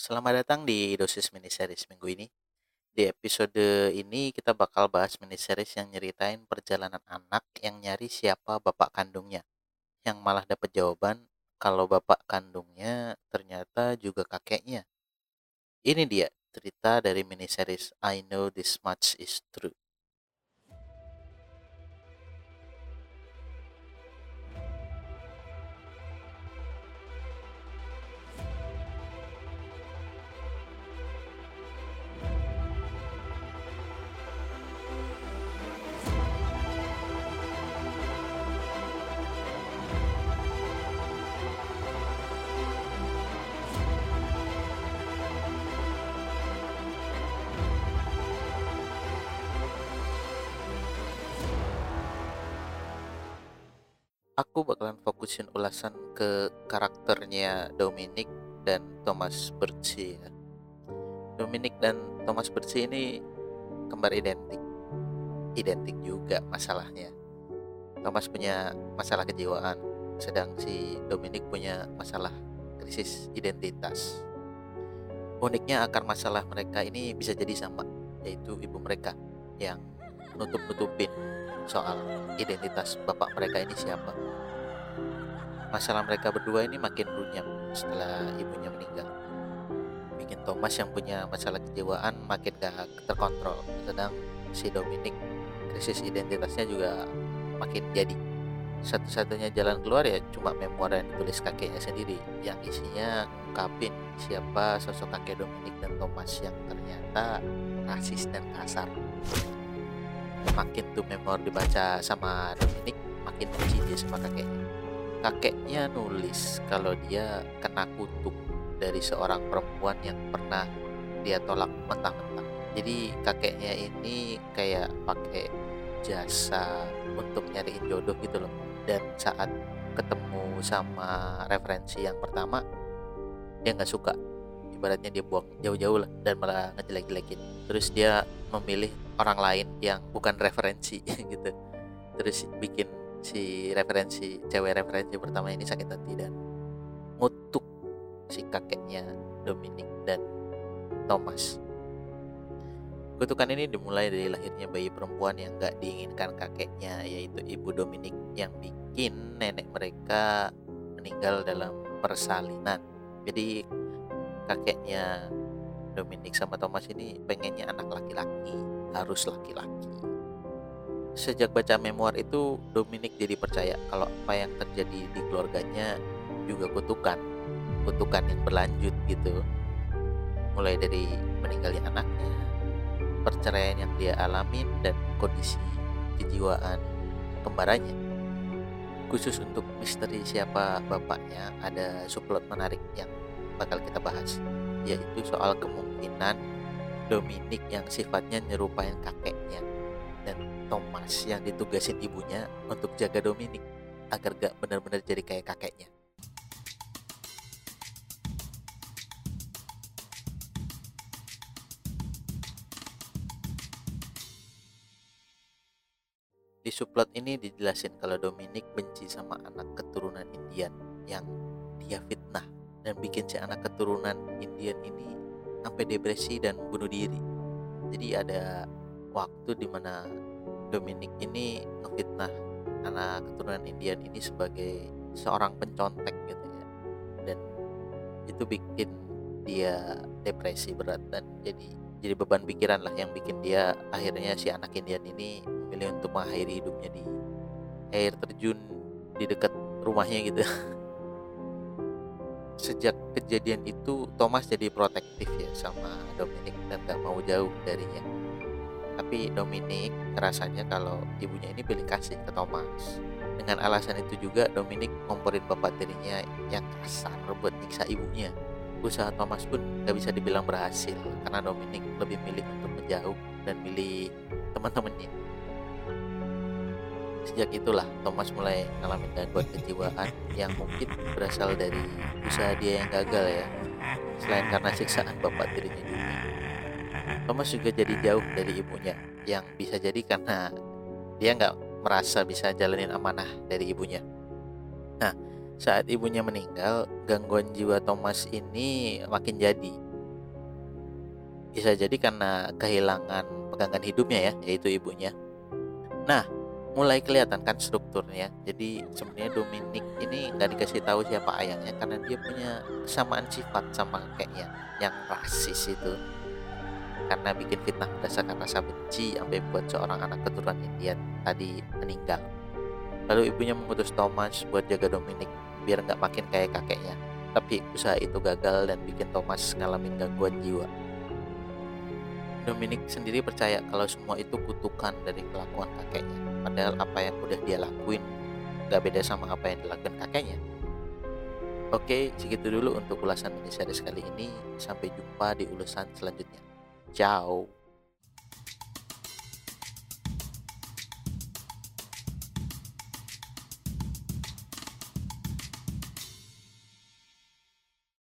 Selamat datang di dosis mini series minggu ini. Di episode ini kita bakal bahas mini series yang nyeritain perjalanan anak yang nyari siapa bapak kandungnya. Yang malah dapat jawaban kalau bapak kandungnya ternyata juga kakeknya. Ini dia cerita dari mini series I Know This Much Is True. Aku bakalan fokusin ulasan ke karakternya Dominic dan Thomas Birchie ya. Dominic dan Thomas Birchie ini kembar identik. Identik juga masalahnya. Thomas punya masalah kejiwaan, sedang si Dominic punya masalah krisis identitas. Uniknya akar masalah mereka ini bisa jadi sama, yaitu ibu mereka yang nutup-nutupin soal identitas bapak mereka ini siapa. Masalah mereka berdua ini makin runyam setelah ibunya meninggal. Bikin Thomas yang punya masalah kejiwaan makin gak terkontrol, sedang si Dominic krisis identitasnya juga makin jadi. Satu-satunya jalan keluar ya cuma memoir yang ditulis kakeknya sendiri yang isinya ngungkapin siapa sosok kakek Dominic dan Thomas yang ternyata rasis dan kasar makin tuh memor dibaca sama Dominic makin benci dia sama kakeknya. Kakeknya nulis kalau dia kena kutuk dari seorang perempuan yang pernah dia tolak mentah-mentah jadi kakeknya ini kayak pakai jasa untuk nyariin jodoh gitu loh. Dan saat ketemu sama referensi yang pertama dia nggak suka. Ibaratnya dia buang jauh-jauh lah dan malah ngejelek-jelekin. Terus dia memilih orang lain yang bukan referensi gitu. Terus bikin si referensi cewek referensi pertama ini sakit hati dan ngutuk si kakeknya Dominic dan Thomas. Kutukan ini dimulai dari lahirnya bayi perempuan yang gak diinginkan kakeknya yaitu ibu Dominic yang bikin nenek mereka meninggal dalam persalinan. Jadi kakeknya Dominic sama Thomas ini pengennya anak laki-laki harus laki-laki. Sejak baca memoir itu Dominic jadi percaya kalau apa yang terjadi di keluarganya juga kutukan kutukan yang berlanjut gitu. Mulai dari meninggalnya anaknya perceraian yang dia alamin dan kondisi kejiwaan kembarannya. Khusus untuk misteri siapa bapaknya ada subplot menarik yang bakal kita bahas yaitu soal kemungkinan Dominic yang sifatnya nyerupain kakeknya dan Thomas yang ditugasin ibunya untuk jaga Dominic agar gak benar-benar jadi kayak kakeknya. Di subplot ini dijelasin kalau Dominic benci sama anak keturunan Indian yang dia fitnah dan bikin si anak keturunan Indian ini sampai depresi dan bunuh diri. Jadi ada waktu di mana Dominic ini ngefitnah anak keturunan Indian ini sebagai seorang pencontek gitu ya dan itu bikin dia depresi berat dan jadi jadi beban pikiran lah yang bikin dia akhirnya si anak Indian ini memilih untuk mengakhiri hidupnya di air terjun di dekat rumahnya gitu sejak kejadian itu Thomas jadi protektif ya sama Dominic dan gak mau jauh darinya. Tapi Dominic rasanya kalau ibunya ini pilih kasih ke Thomas. Dengan alasan itu juga Dominic ngomporin bapak tirinya yang kasar buat nyiksa ibunya. Usaha Thomas pun gak bisa dibilang berhasil karena Dominic lebih milih untuk menjauh dan milih teman-temannya sejak itulah Thomas mulai ngalamin gangguan kejiwaan yang mungkin berasal dari usaha dia yang gagal ya. Selain karena siksaan bapak tirinya juga. Thomas juga jadi jauh dari ibunya yang bisa jadi karena dia nggak merasa bisa jalanin amanah dari ibunya. Nah saat ibunya meninggal gangguan jiwa Thomas ini makin jadi. Bisa jadi karena kehilangan pegangan hidupnya ya, yaitu ibunya. Nah, mulai kelihatan kan strukturnya. Jadi sebenarnya Dominic ini nggak dikasih tahu siapa ayahnya karena dia punya kesamaan sifat sama kakeknya yang rasis itu. Karena bikin fitnah berdasarkan rasa benci sampai buat seorang anak keturunan India tadi meninggal. Lalu ibunya mengutus Thomas buat jaga Dominic biar nggak makin kayak kakeknya. Tapi usaha itu gagal dan bikin Thomas ngalamin gangguan jiwa. Dominic sendiri percaya kalau semua itu kutukan dari kelakuan kakeknya. Padahal apa yang udah dia lakuin gak beda sama apa yang dilakukan kakeknya. Oke, segitu dulu untuk ulasan miniseries kali ini. Sampai jumpa di ulasan selanjutnya. Ciao.